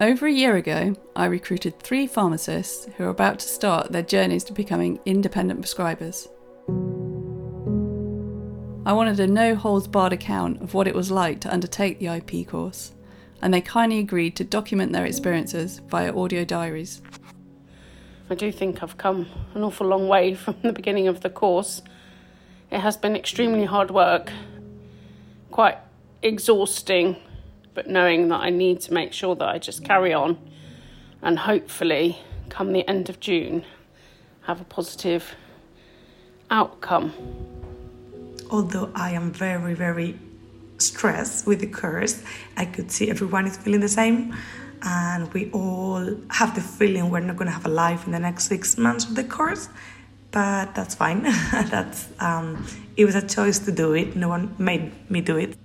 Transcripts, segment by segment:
Over a year ago, I recruited three pharmacists who are about to start their journeys to becoming independent prescribers. I wanted a no holds barred account of what it was like to undertake the IP course, and they kindly agreed to document their experiences via audio diaries. I do think I've come an awful long way from the beginning of the course. It has been extremely hard work, quite exhausting, but knowing that I need to make sure that I just carry on and hopefully, come the end of June, have a positive outcome. Although I am very, very stressed with the course, I could see everyone is feeling the same and we all have the feeling we're not going to have a life in the next six months of the course but that's fine. That's um, it was a choice to do it. No one made me do it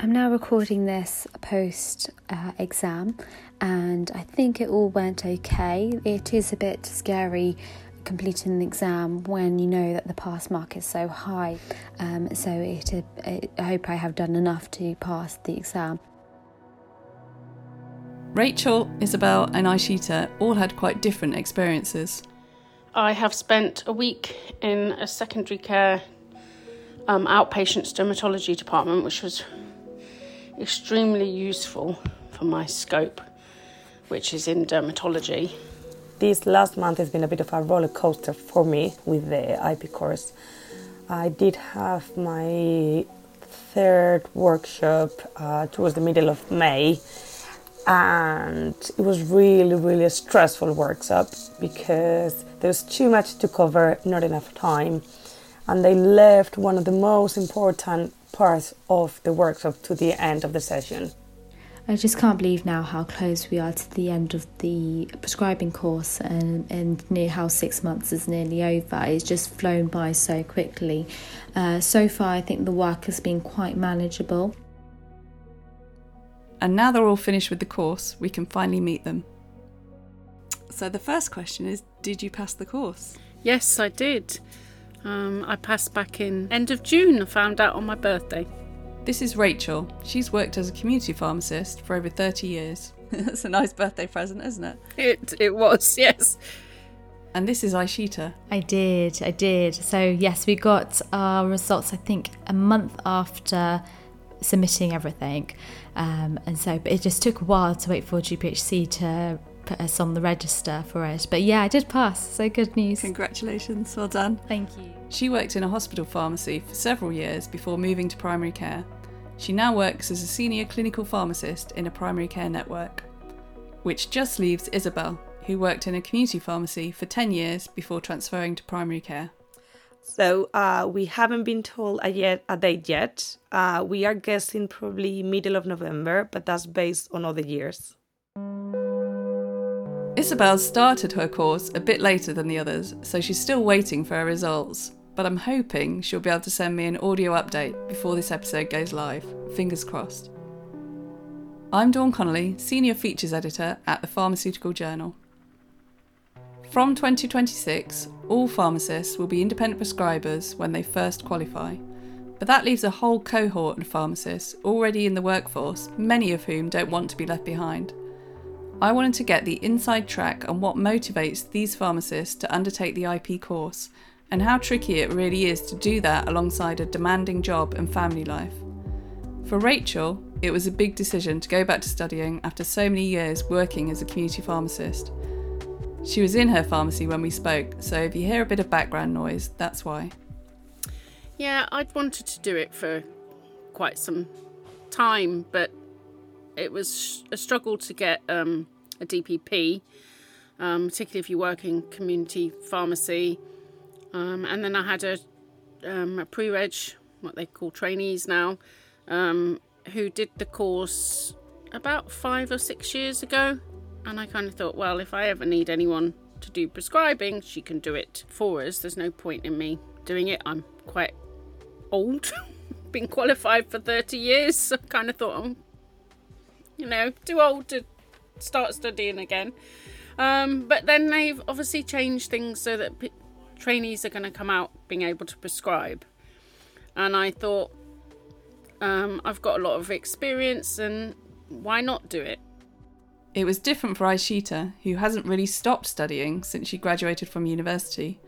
i'm now recording this post uh, exam and i think it all went okay. It is a bit scary completing the exam when you know that the pass mark is so high. Um, so it, it, i hope i have done enough to pass the exam. Rachael, Isabel, and Isheeta all had quite different experiences. I have spent a week in a secondary care um, outpatient dermatology department, which was extremely useful for my scope, which is in dermatology. This last month has been a bit of a roller coaster for me with the IP course. I did have my third workshop uh, towards the middle of May and it was really really a stressful workshop because there was too much to cover not enough time and they left one of the most important parts of the workshop to the end of the session I just can't believe now how close we are to the end of the prescribing course and, and near how six months is nearly over. It's just flown by so quickly. Uh, so far, I think the work has been quite manageable. And now they're all finished with the course, we can finally meet them. So the first question is Did you pass the course? Yes, I did. Um, I passed back in end of June. I found out on my birthday. This is Rachael. She's worked as a community pharmacist for over 30 years. That's a nice birthday present, isn't it? It it was, yes. And this is Isheeta. I did, I did. So, yes, we got our results, I think, a month after submitting everything. Um, and so but it just took a while to wait for GPHC to put us on the register for it. But yeah, I did pass, so good news. Congratulations, well done. Thank you. She worked in a hospital pharmacy for several years before moving to primary care. She now works as a senior clinical pharmacist in a primary care network. Which just leaves Isabel, who worked in a community pharmacy for 10 years before transferring to primary care. So uh, we haven't been told a, yet, a date yet. Uh, we are guessing probably middle of November, but that's based on other years. Isabel started her course a bit later than the others, so she's still waiting for her results. But I'm hoping she'll be able to send me an audio update before this episode goes live. Fingers crossed. I'm Dawn Connelly, Senior Features Editor at the Pharmaceutical Journal. From 2026, all pharmacists will be independent prescribers when they first qualify. But that leaves a whole cohort of pharmacists already in the workforce, many of whom don't want to be left behind. I wanted to get the inside track on what motivates these pharmacists to undertake the IP course and how tricky it really is to do that alongside a demanding job and family life. For Rachael, it was a big decision to go back to studying after so many years working as a community pharmacist. She was in her pharmacy when we spoke, so if you hear a bit of background noise, that's why. Yeah, I'd wanted to do it for quite some time, but it was a struggle to get um, a DPP, um, particularly if you work in community pharmacy. Um, and then I had a, um, a pre reg, what they call trainees now, um, who did the course about five or six years ago. And I kind of thought, well, if I ever need anyone to do prescribing, she can do it for us. There's no point in me doing it. I'm quite old, been qualified for 30 years. So I kind of thought, I'm, you know, too old to start studying again. Um, but then they've obviously changed things so that p- trainees are going to come out being able to prescribe. And I thought, um, I've got a lot of experience and why not do it? It was different for Isheeta, who hasn't really stopped studying since she graduated from university.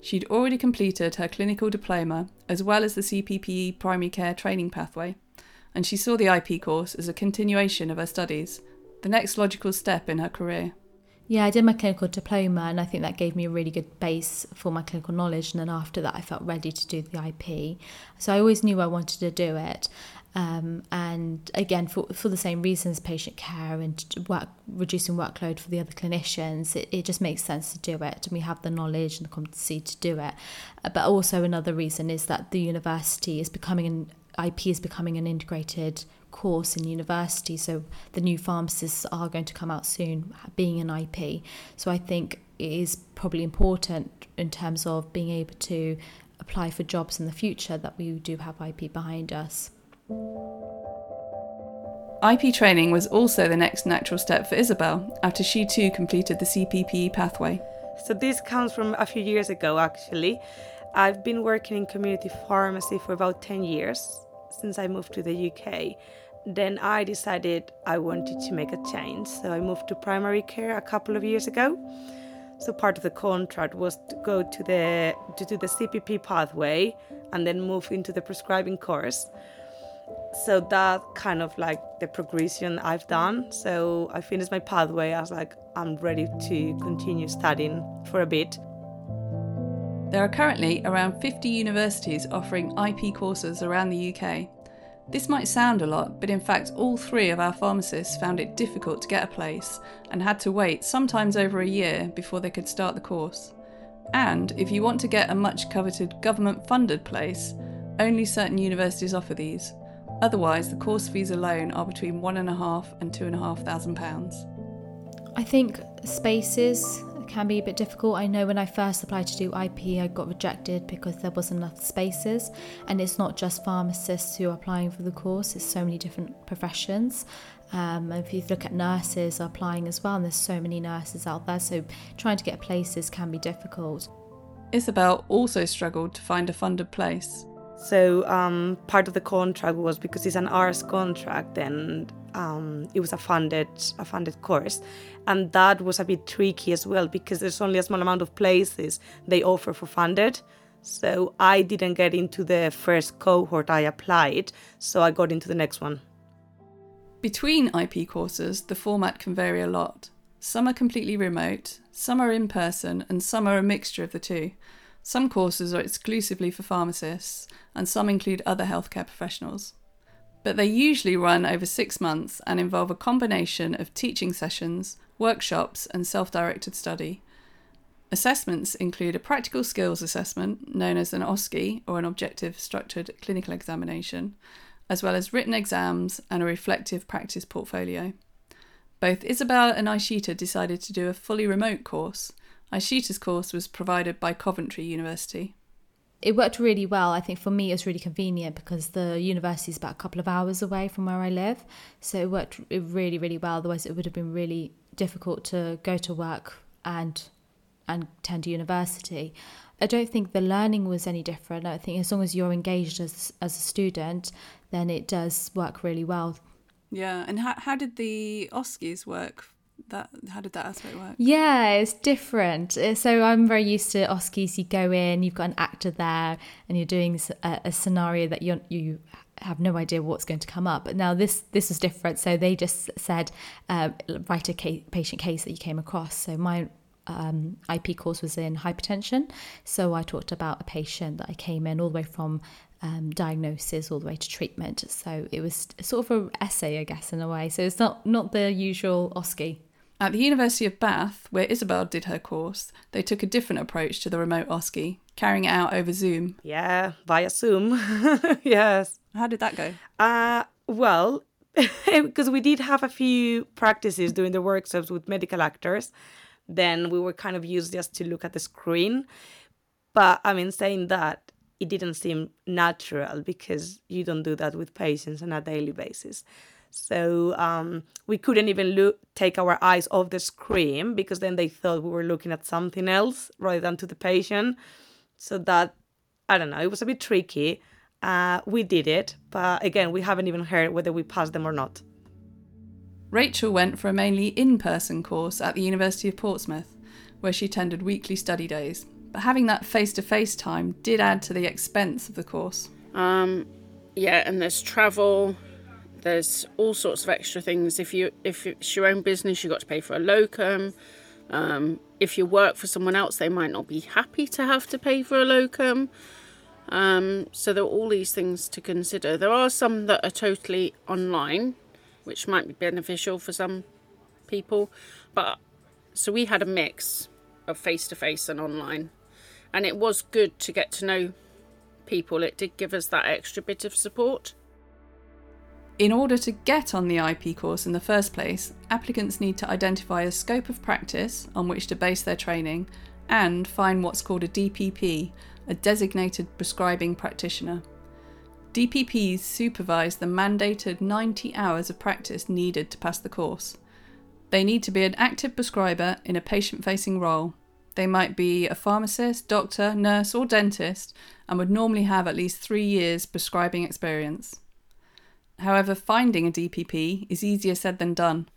She'd already completed her clinical diploma as well as the CPPE primary care training pathway, and she saw the IP course as a continuation of her studies, the next logical step in her career. Yeah, I did my clinical diploma, and I think that gave me a really good base for my clinical knowledge. And then after that, I felt ready to do the IP. So I always knew I wanted to do it. Um, and again, for, for the same reasons, patient care and work, reducing workload for the other clinicians, it, it just makes sense to do it. And we have the knowledge and the competency to do it. But also, another reason is that the university is becoming an IP is becoming an integrated course in university. So the new pharmacists are going to come out soon, being an IP. So I think it is probably important in terms of being able to apply for jobs in the future that we do have IP behind us. IP training was also the next natural step for Isabel after she too completed the CPPE pathway. So this comes from a few years ago actually. I've been working in community pharmacy for about 10 years since I moved to the UK. Then I decided I wanted to make a change. So I moved to primary care a couple of years ago. So part of the contract was to go to the to do the CPP pathway and then move into the prescribing course. So that kind of like the progression I've done. So I finished my pathway. I was like, I'm ready to continue studying for a bit. There are currently around 50 universities offering IP courses around the UK. This might sound a lot, but in fact, all three of our pharmacists found it difficult to get a place and had to wait sometimes over a year before they could start the course. And if you want to get a much coveted government funded place, only certain universities offer these. Otherwise, the course fees alone are between one and a half and two and a half thousand pounds. I think spaces can be a bit difficult. I know when I first applied to do IP, I got rejected because there wasn't enough spaces. And it's not just pharmacists who are applying for the course, it's so many different professions. Um, if you look at nurses are applying as well, and there's so many nurses out there, so trying to get places can be difficult. Isabel also struggled to find a funded place. So um, part of the contract was because it's an ARRS contract, and um, it was a funded a funded course, and that was a bit tricky as well because there's only a small amount of places they offer for funded. So I didn't get into the first cohort I applied, so I got into the next one. Between IP courses, the format can vary a lot. Some are completely remote, some are in person, and some are a mixture of the two. Some courses are exclusively for pharmacists, and some include other healthcare professionals but they usually run over six months and involve a combination of teaching sessions, workshops, and self directed study. Assessments include a practical skills assessment, known as an OSCE or an objective structured clinical examination, as well as written exams and a reflective practice portfolio. Both Isabel and Isheeta decided to do a fully remote course. Isheeta's course was provided by Coventry University it worked really well. I think for me, it was really convenient because the university is about a couple of hours away from where I live. So it worked really, really well. Otherwise, it would have been really difficult to go to work and and attend university. I don't think the learning was any different. I think as long as you're engaged as as a student, then it does work really well. Yeah, and how how did the OSCEs work that how did that aspect work yeah it's different uh, so i'm very used to OSCEs you go in you've got an actor there and you're doing a, a scenario that you you have no idea what's going to come up but now this this is different so they just said uh, write a case, patient case that you came across so my um, IP course was in hypertension. So I talked about a patient that I came in all the way from um, diagnosis all the way to treatment. So it was sort of an essay, I guess, in a way. So it's not not the usual OSCE. At the University of Bath, where Isabel did her course, they took a different approach to the remote OSCE, carrying it out over Zoom. Yeah, via Zoom. yes. How did that go? Uh, well, because we did have a few practices during the workshops with medical actors, then we were kind of used just to look at the screen. But I mean, saying that, it didn't seem natural because you don't do that with patients on a daily basis. So um, we couldn't even look, take our eyes off the screen because then they thought we were looking at something else rather than to the patient. So that, I don't know, it was a bit tricky. Uh, we did it, but again, we haven't even heard whether we passed them or not. Rachael went for a mainly in person course at the University of Portsmouth, where she attended weekly study days. But having that face to face time did add to the expense of the course. Um, yeah, and there's travel. There's all sorts of extra things. If you if it's your own business, you've got to pay for a locum. Um, if you work for someone else, they might not be happy to have to pay for a locum. Um, so there are all these things to consider. There are some that are totally online, which might be beneficial for some people. But so we had a mix of face to face and online, and it was good to get to know people. It did give us that extra bit of support. In order to get on the IP course in the first place, applicants need to identify a scope of practice on which to base their training and find what's called a DPP, a designated prescribing practitioner. DPPs supervise the mandated 90 hours of practice needed to pass the course. They need to be an active prescriber in a patient facing role. They might be a pharmacist, doctor, nurse, or dentist and would normally have at least three years prescribing experience. However, finding a DPP is easier said than done.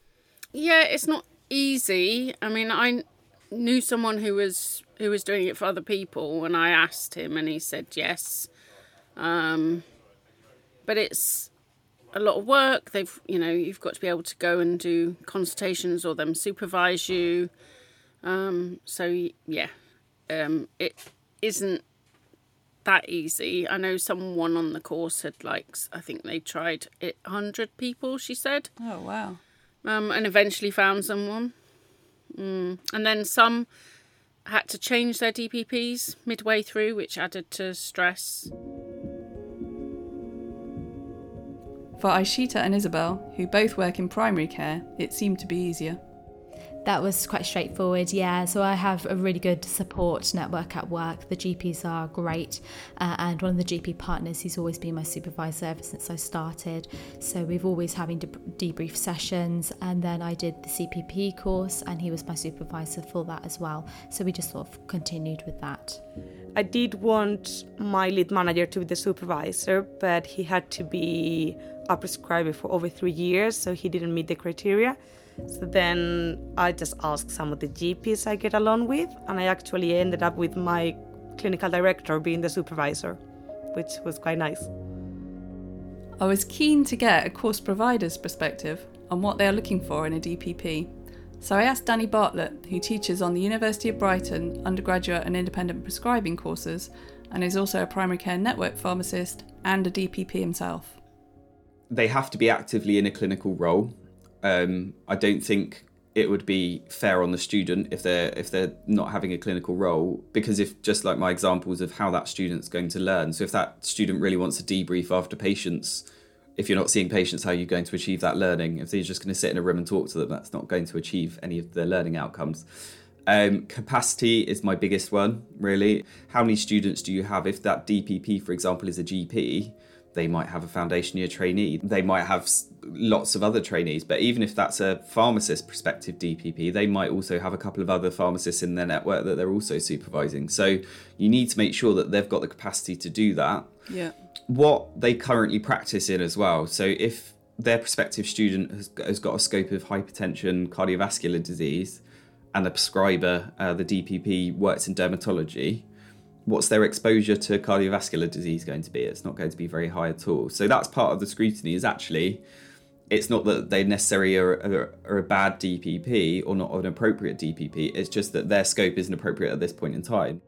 Yeah, it's not easy. I mean, I knew someone who was who was doing it for other people, and I asked him, and he said yes. Um, but it's a lot of work. They've, you know, you've got to be able to go and do consultations or them supervise you. Um, so yeah, um, it isn't that easy. I know someone on the course had like I think they tried it hundred people. She said. Oh wow. Um, and eventually found someone. Mm. And then some had to change their DPPs midway through, which added to stress. For Isheeta and Isabel, who both work in primary care, it seemed to be easier. That was quite straightforward, yeah. So I have a really good support network at work. The GPs are great, uh, and one of the GP partners, he's always been my supervisor ever since I started. So we've always having de- debrief sessions, and then I did the CPP course, and he was my supervisor for that as well. So we just sort of continued with that. I did want my lead manager to be the supervisor, but he had to be a prescriber for over three years, so he didn't meet the criteria. So then I just asked some of the GPs I get along with, and I actually ended up with my clinical director being the supervisor, which was quite nice. I was keen to get a course provider's perspective on what they are looking for in a DPP. So I asked Danny Bartlett, who teaches on the University of Brighton undergraduate and independent prescribing courses and is also a primary care network pharmacist and a DPP himself. They have to be actively in a clinical role um, I don't think it would be fair on the student if they're if they're not having a clinical role because if just like my examples of how that student's going to learn. So if that student really wants to debrief after patients if you're not seeing patients how are you going to achieve that learning? If they're just going to sit in a room and talk to them that's not going to achieve any of their learning outcomes. Um, capacity is my biggest one really. How many students do you have? If that dpp for example is a gp they might have a foundation year trainee. They might have lots of other trainees, but even if that's a pharmacist prospective DPP, they might also have a couple of other pharmacists in their network that they're also supervising. So you need to make sure that they've got the capacity to do that. Yeah. What they currently practice in as well. So if their prospective student has, has got a scope of hypertension, cardiovascular disease, and the prescriber, uh, the DPP, works in dermatology, what's their exposure to cardiovascular disease going to be? It's not going to be very high at all. So that's part of the scrutiny. Is actually, it's not that they necessarily are, are, are, a bad DPP or not an appropriate DPP. It's just that their scope isn't appropriate at this point in time.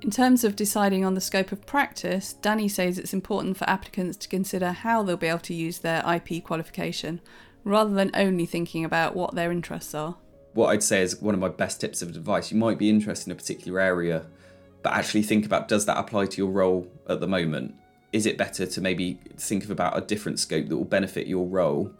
In terms of deciding on the scope of practice, Danny says it's important for applicants to consider how they'll be able to use their IP qualification, rather than only thinking about what their interests are what I'd say is one of my best tips of advice. You might be interested in a particular area, but actually think about does that apply to your role at the moment? Is it better to maybe think of about a different scope that will benefit your role,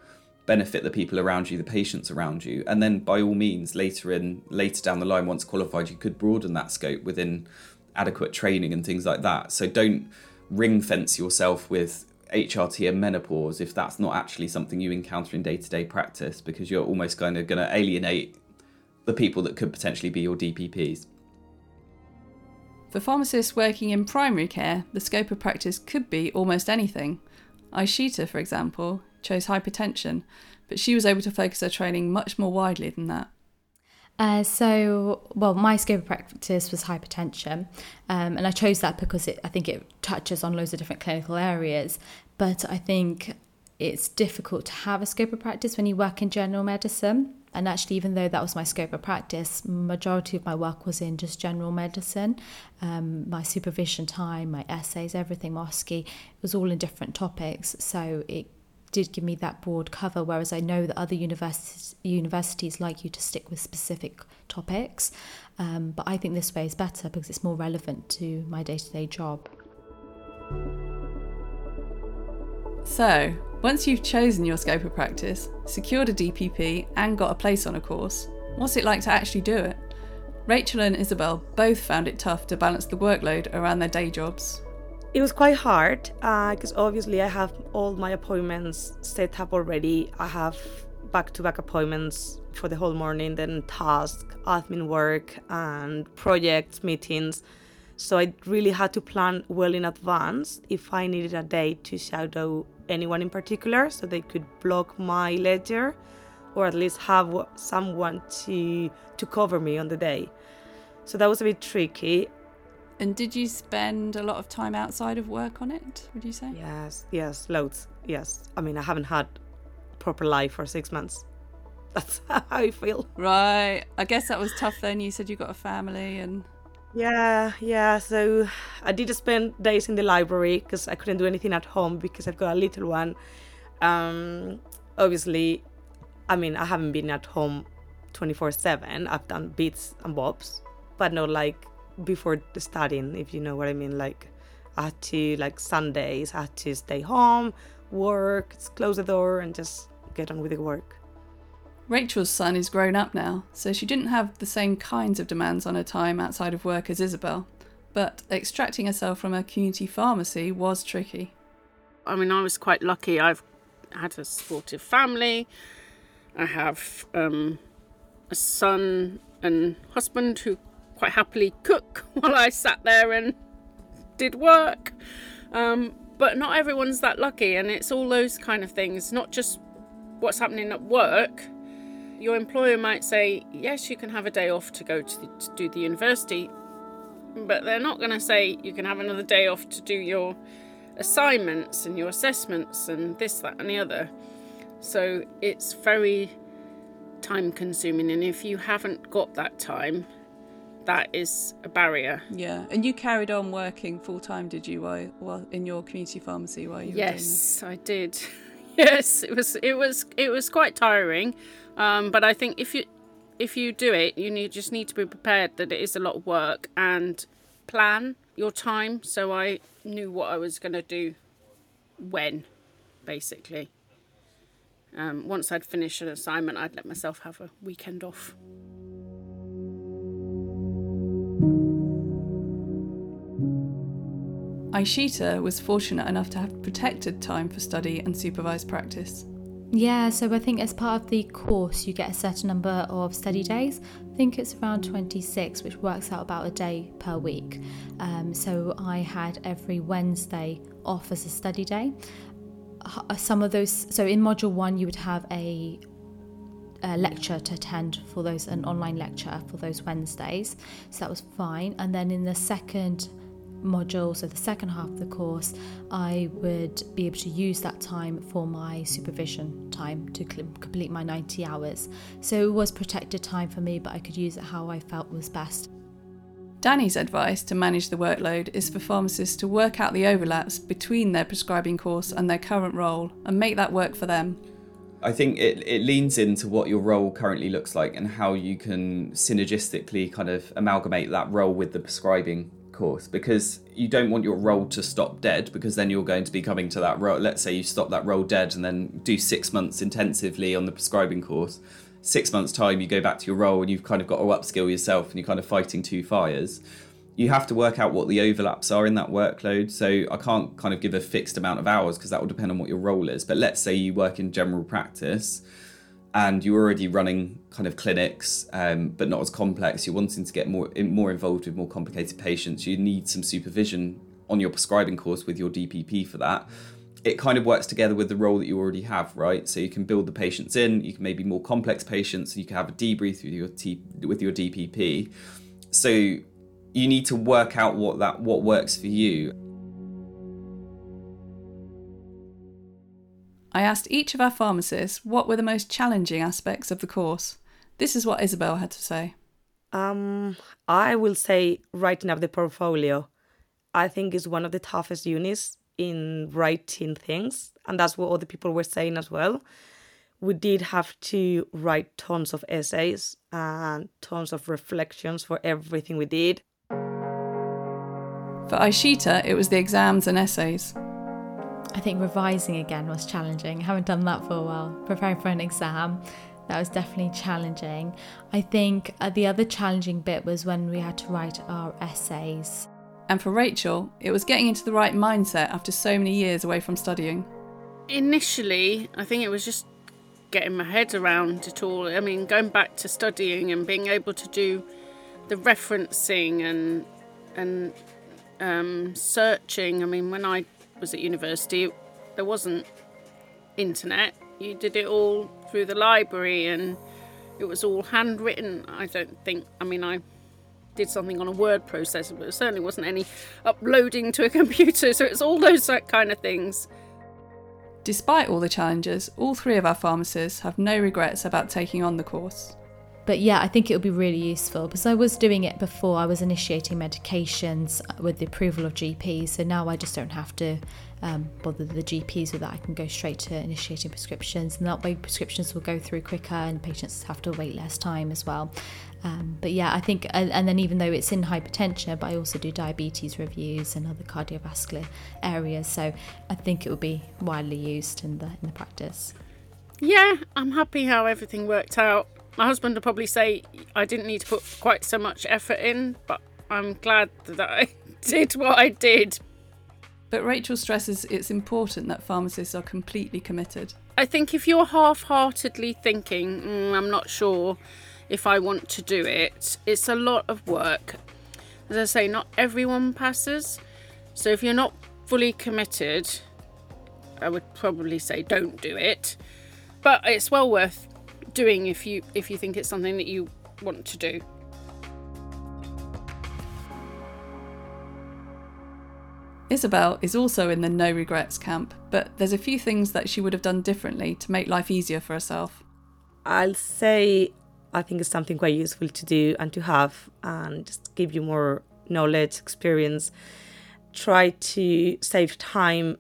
benefit the people around you, the patients around you, and then by all means later in later down the line, once qualified, you could broaden that scope within adequate training and things like that. So don't ring fence yourself with HRT and menopause if that's not actually something you encounter in day to day practice because you're almost kind of going to alienate the people that could potentially be your DPPs. For pharmacists working in primary care, the scope of practice could be almost anything. Isheeta, for example, chose hypertension, but she was able to focus her training much more widely than that. Uh, so, well, my scope of practice was hypertension, um, and I chose that because it, I think it touches on loads of different clinical areas. But I think it's difficult to have a scope of practice when you work in general medicine. And actually, even though that was my scope of practice, majority of my work was in just general medicine. Um, my supervision time, my essays, everything, MOSCE, it was all in different topics. So it did give me that broad cover, whereas I know that other universities, universities like you to stick with specific topics. Um, but I think this way is better because it's more relevant to my day to day job. So, once you've chosen your scope of practice, secured a DPP, and got a place on a course, what's it like to actually do it? Rachael and Isabel both found it tough to balance the workload around their day jobs. It was quite hard because uh, obviously I have all my appointments set up already. I have back to back appointments for the whole morning, then tasks, admin work, and projects, meetings. So I really had to plan well in advance if I needed a day to shadow anyone in particular so they could block my ledger or at least have someone to to cover me on the day. So that was a bit tricky. And did you spend a lot of time outside of work on it, would you say? Yes, yes, loads. Yes. I mean, I haven't had proper life for six months. That's how I feel. Right. I guess that was tough then. You said you got a family and. Yeah, yeah. So I did spend days in the library because I couldn't do anything at home because I've got a little one. Um, obviously, I mean, I haven't been at home 24 7. I've done bits and bobs, but not like before the studying, if you know what I mean. Like, I had to, like, Sundays, I had to stay home, work, close the door, and just get on with the work. Rachael's son is grown up now, so she didn't have the same kinds of demands on her time outside of work as Isabel. But extracting herself from her community pharmacy was tricky. I mean, I was quite lucky. I've had a supportive family. I have um, a son and husband who quite happily cook while I sat there and did work. Um, but not everyone's that lucky, and it's all those kind of things, not just what's happening at work. Your employer might say, Yes, you can have a day off to go to, the, to do the university, but they're not going to say you can have another day off to do your assignments and your assessments and this, that, and the other. So it's very time consuming, and if you haven't got that time, that is a barrier. Yeah, and you carried on working full time, did you? While, while in your community pharmacy, while you yes, I did. yes, it was it was it was quite tiring, um, but I think if you if you do it, you need just need to be prepared that it is a lot of work and plan your time. So I knew what I was going to do when, basically. Um, once I'd finished an assignment, I'd let myself have a weekend off. Isheeta was fortunate enough to have protected time for study and supervised practice. Yeah, so I think as part of the course, you get a certain number of study days. I think it's around 26, which works out about a day per week. Um, so I had every Wednesday off as a study day. Some of those, so in module one, you would have a a lecture to attend for those an online lecture for those Wednesdays so that was fine and then in the second module, so the second half of the course, I would be able to use that time for my supervision time to complete my 90 hours. So it was protected time for me, but I could use it how I felt was best. Danny's advice to manage the workload is for pharmacists to work out the overlaps between their prescribing course and their current role and make that work for them. I think it, it leans into what your role currently looks like and how you can synergistically kind of amalgamate that role with the prescribing course because you don't want your role to stop dead because then you're going to be coming to that role. Let's say you stop that role dead and then do six months intensively on the prescribing course. Six months' time, you go back to your role and you've kind of got to upskill yourself and you're kind of fighting two fires. You have to work out what the overlaps are in that workload. So I can't kind of give a fixed amount of hours because that will depend on what your role is. But let's say you work in general practice and you're already running kind of clinics, um, but not as complex. You're wanting to get more more involved with more complicated patients. You need some supervision on your prescribing course with your DPP for that. it kind of works together with the role that you already have, right? So you can build the patients in, you can maybe more complex patients, you can have a debrief with your T, with your DPP. So you need to work out what that what works for you. I asked each of our pharmacists what were the most challenging aspects of the course. This is what Isabel had to say. Um, I will say writing up the portfolio. I think is one of the toughest units in writing things, and that's what other people were saying as well. We did have to write tons of essays and tons of reflections for everything we did. For Isheeta, it was the exams and essays. I think revising again was challenging. I haven't done that for a while. Preparing for an exam, that was definitely challenging. I think uh, the other challenging bit was when we had to write our essays. And for Rachael, it was getting into the right mindset after so many years away from studying. Initially, I think it was just getting my head around it all. I mean, going back to studying and being able to do the referencing and and um, searching. I mean, when I was at university, there wasn't internet. You did it all through the library, and it was all handwritten. I don't think. I mean, I did something on a word processor, but there certainly wasn't any uploading to a computer. So it's all those kind of things. Despite all the challenges, all three of our pharmacists have no regrets about taking on the course. But yeah, I think it would be really useful because I was doing it before. I was initiating medications with the approval of GPs, so now I just don't have to um, bother the GPs with that. I can go straight to initiating prescriptions, and that way prescriptions will go through quicker, and patients have to wait less time as well. Um, but yeah, I think, and, and then even though it's in hypertension, but I also do diabetes reviews and other cardiovascular areas, so I think it will be widely used in the in the practice. Yeah, I'm happy how everything worked out. My husband would probably say I didn't need to put quite so much effort in, but I'm glad that I did what I did. But Rachael stresses it's important that pharmacists are completely committed. I think if you're half heartedly thinking, mm, I'm not sure if I want to do it, it's a lot of work. As I say, not everyone passes. So if you're not fully committed, I would probably say don't do it. But it's well worth doing if you if you think it's something that you want to do. Isabel is also in the no regrets camp, but there's a few things that she would have done differently to make life easier for herself. I'll say I think it's something quite useful to do and to have and just give you more knowledge, experience. Try to save time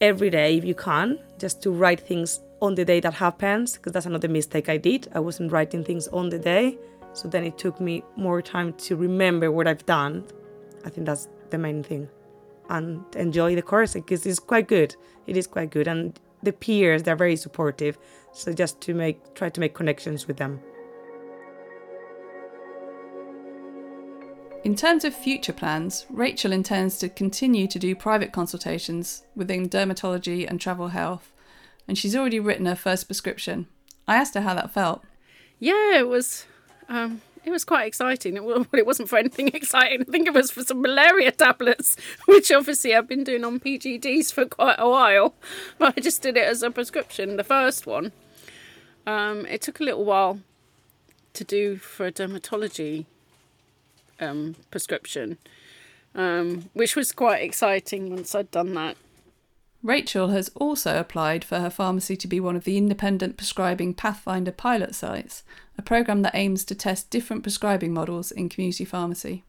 every day if you can, just to write things on the day that happens, because that's another mistake I did. I wasn't writing things on the day. So then it took me more time to remember what I've done. I think that's the main thing and enjoy the course because it's quite good. It is quite good, and the peers they're very supportive. So just to make try to make connections with them. In terms of future plans, Rachael intends to continue to do private consultations within dermatology and travel health, and she's already written her first prescription. I asked her how that felt. Yeah, it was. Um, it was quite exciting. It, well, it wasn't for anything exciting. I think it was for some malaria tablets, which obviously I've been doing on PGDs for quite a while. But I just did it as a prescription, the first one. Um, it took a little while to do for a dermatology um, prescription, um, which was quite exciting once I'd done that. Rachael has also applied for her pharmacy to be one of the independent prescribing Pathfinder pilot sites, a programme that aims to test different prescribing models in community pharmacy.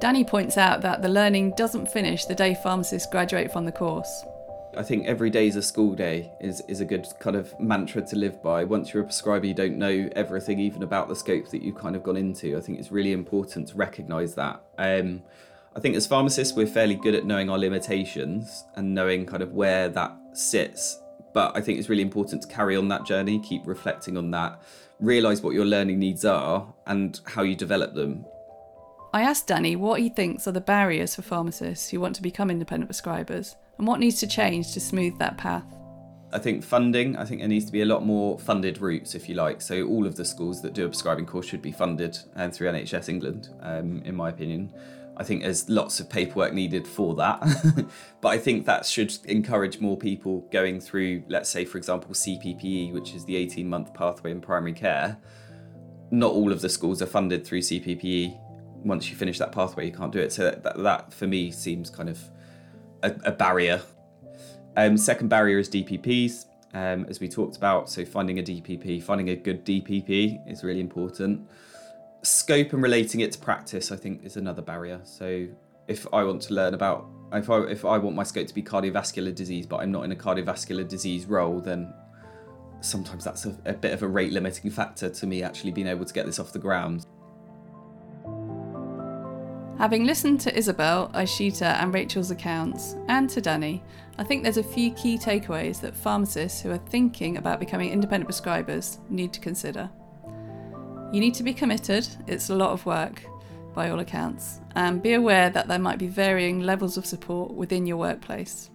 Danny points out that the learning doesn't finish the day pharmacists graduate from the course. I think every day is a school day is, is a good kind of mantra to live by. Once you're a prescriber, you don't know everything, even about the scope that you've kind of gone into. I think it's really important to recognise that. Um, I think as pharmacists, we're fairly good at knowing our limitations and knowing kind of where that sits. But I think it's really important to carry on that journey, keep reflecting on that, realise what your learning needs are and how you develop them. I asked Danny what he thinks are the barriers for pharmacists who want to become independent prescribers and what needs to change to smooth that path. I think funding, I think there needs to be a lot more funded routes, if you like. So all of the schools that do a prescribing course should be funded and uh, through NHS England, um, in my opinion. I think there's lots of paperwork needed for that. but I think that should encourage more people going through, let's say, for example, CPPE, which is the 18 month pathway in primary care. Not all of the schools are funded through CPPE. Once you finish that pathway, you can't do it. So that, that for me seems kind of a, a barrier. Um, second barrier is DPPs, um, as we talked about. So finding a DPP, finding a good DPP is really important scope and relating it to practice, I think, is another barrier. So if I want to learn about if I if I want my scope to be cardiovascular disease, but I'm not in a cardiovascular disease role, then sometimes that's a, a bit of a rate limiting factor to me actually being able to get this off the ground. Having listened to Isabel, Isheeta, and Rachael's accounts, and to Danny, I think there's a few key takeaways that pharmacists who are thinking about becoming independent prescribers need to consider. You need to be committed, it's a lot of work by all accounts, and be aware that there might be varying levels of support within your workplace.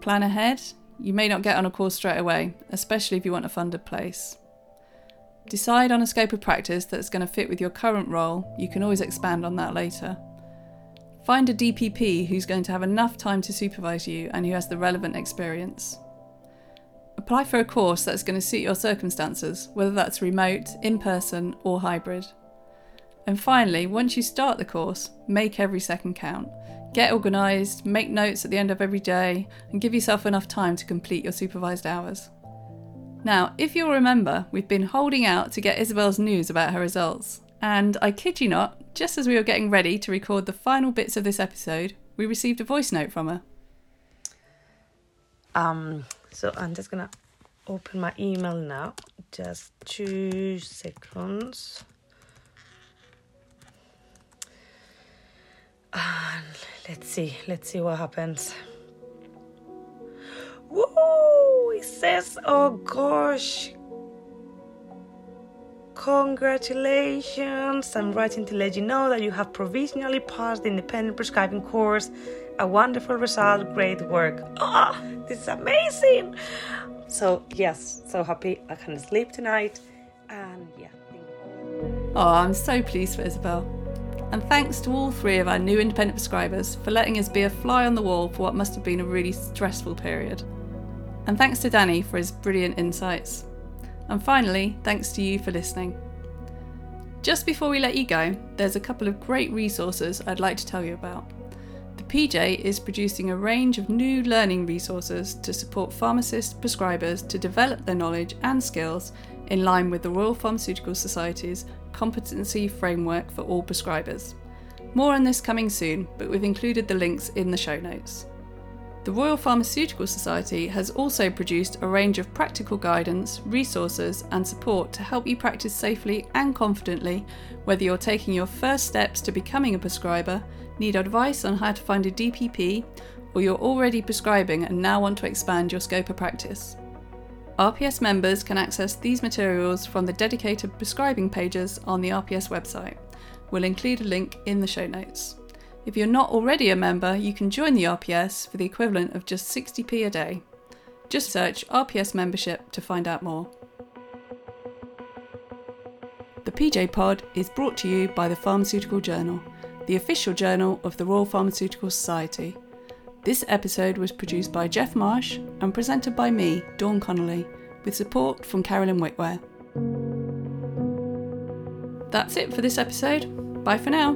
Plan ahead, you may not get on a course straight away, especially if you want a funded place. Decide on a scope of practice that's going to fit with your current role, you can always expand on that later. Find a DPP who's going to have enough time to supervise you and who has the relevant experience. Apply for a course that's going to suit your circumstances, whether that's remote, in person, or hybrid. And finally, once you start the course, make every second count. Get organised, make notes at the end of every day, and give yourself enough time to complete your supervised hours. Now, if you'll remember, we've been holding out to get Isabel's news about her results, and I kid you not, just as we were getting ready to record the final bits of this episode, we received a voice note from her. Um, so I'm just gonna open my email now. Just two seconds. And let's see, let's see what happens. Whoa! It says, oh gosh, Congratulations! I'm writing to let you know that you have provisionally passed the independent prescribing course. A wonderful result, great work. Oh, this is amazing! So, yes, so happy I can sleep tonight. And yeah. Oh, I'm so pleased for Isabel. And thanks to all three of our new independent prescribers for letting us be a fly on the wall for what must have been a really stressful period. And thanks to Danny for his brilliant insights. And finally, thanks to you for listening. Just before we let you go, there's a couple of great resources I'd like to tell you about. PJ is producing a range of new learning resources to support pharmacist prescribers to develop their knowledge and skills in line with the Royal Pharmaceutical Society's competency framework for all prescribers. More on this coming soon, but we've included the links in the show notes. The Royal Pharmaceutical Society has also produced a range of practical guidance, resources, and support to help you practice safely and confidently, whether you're taking your first steps to becoming a prescriber, need advice on how to find a DPP, or you're already prescribing and now want to expand your scope of practice. RPS members can access these materials from the dedicated prescribing pages on the RPS website. We'll include a link in the show notes. If you're not already a member, you can join the RPS for the equivalent of just 60p a day. Just search RPS membership to find out more. The PJ Pod is brought to you by the Pharmaceutical Journal, the official journal of the Royal Pharmaceutical Society. This episode was produced by Geoff Marsh and presented by me, Dawn Connelly, with support from Carolyn Whitware. That's it for this episode. Bye for now.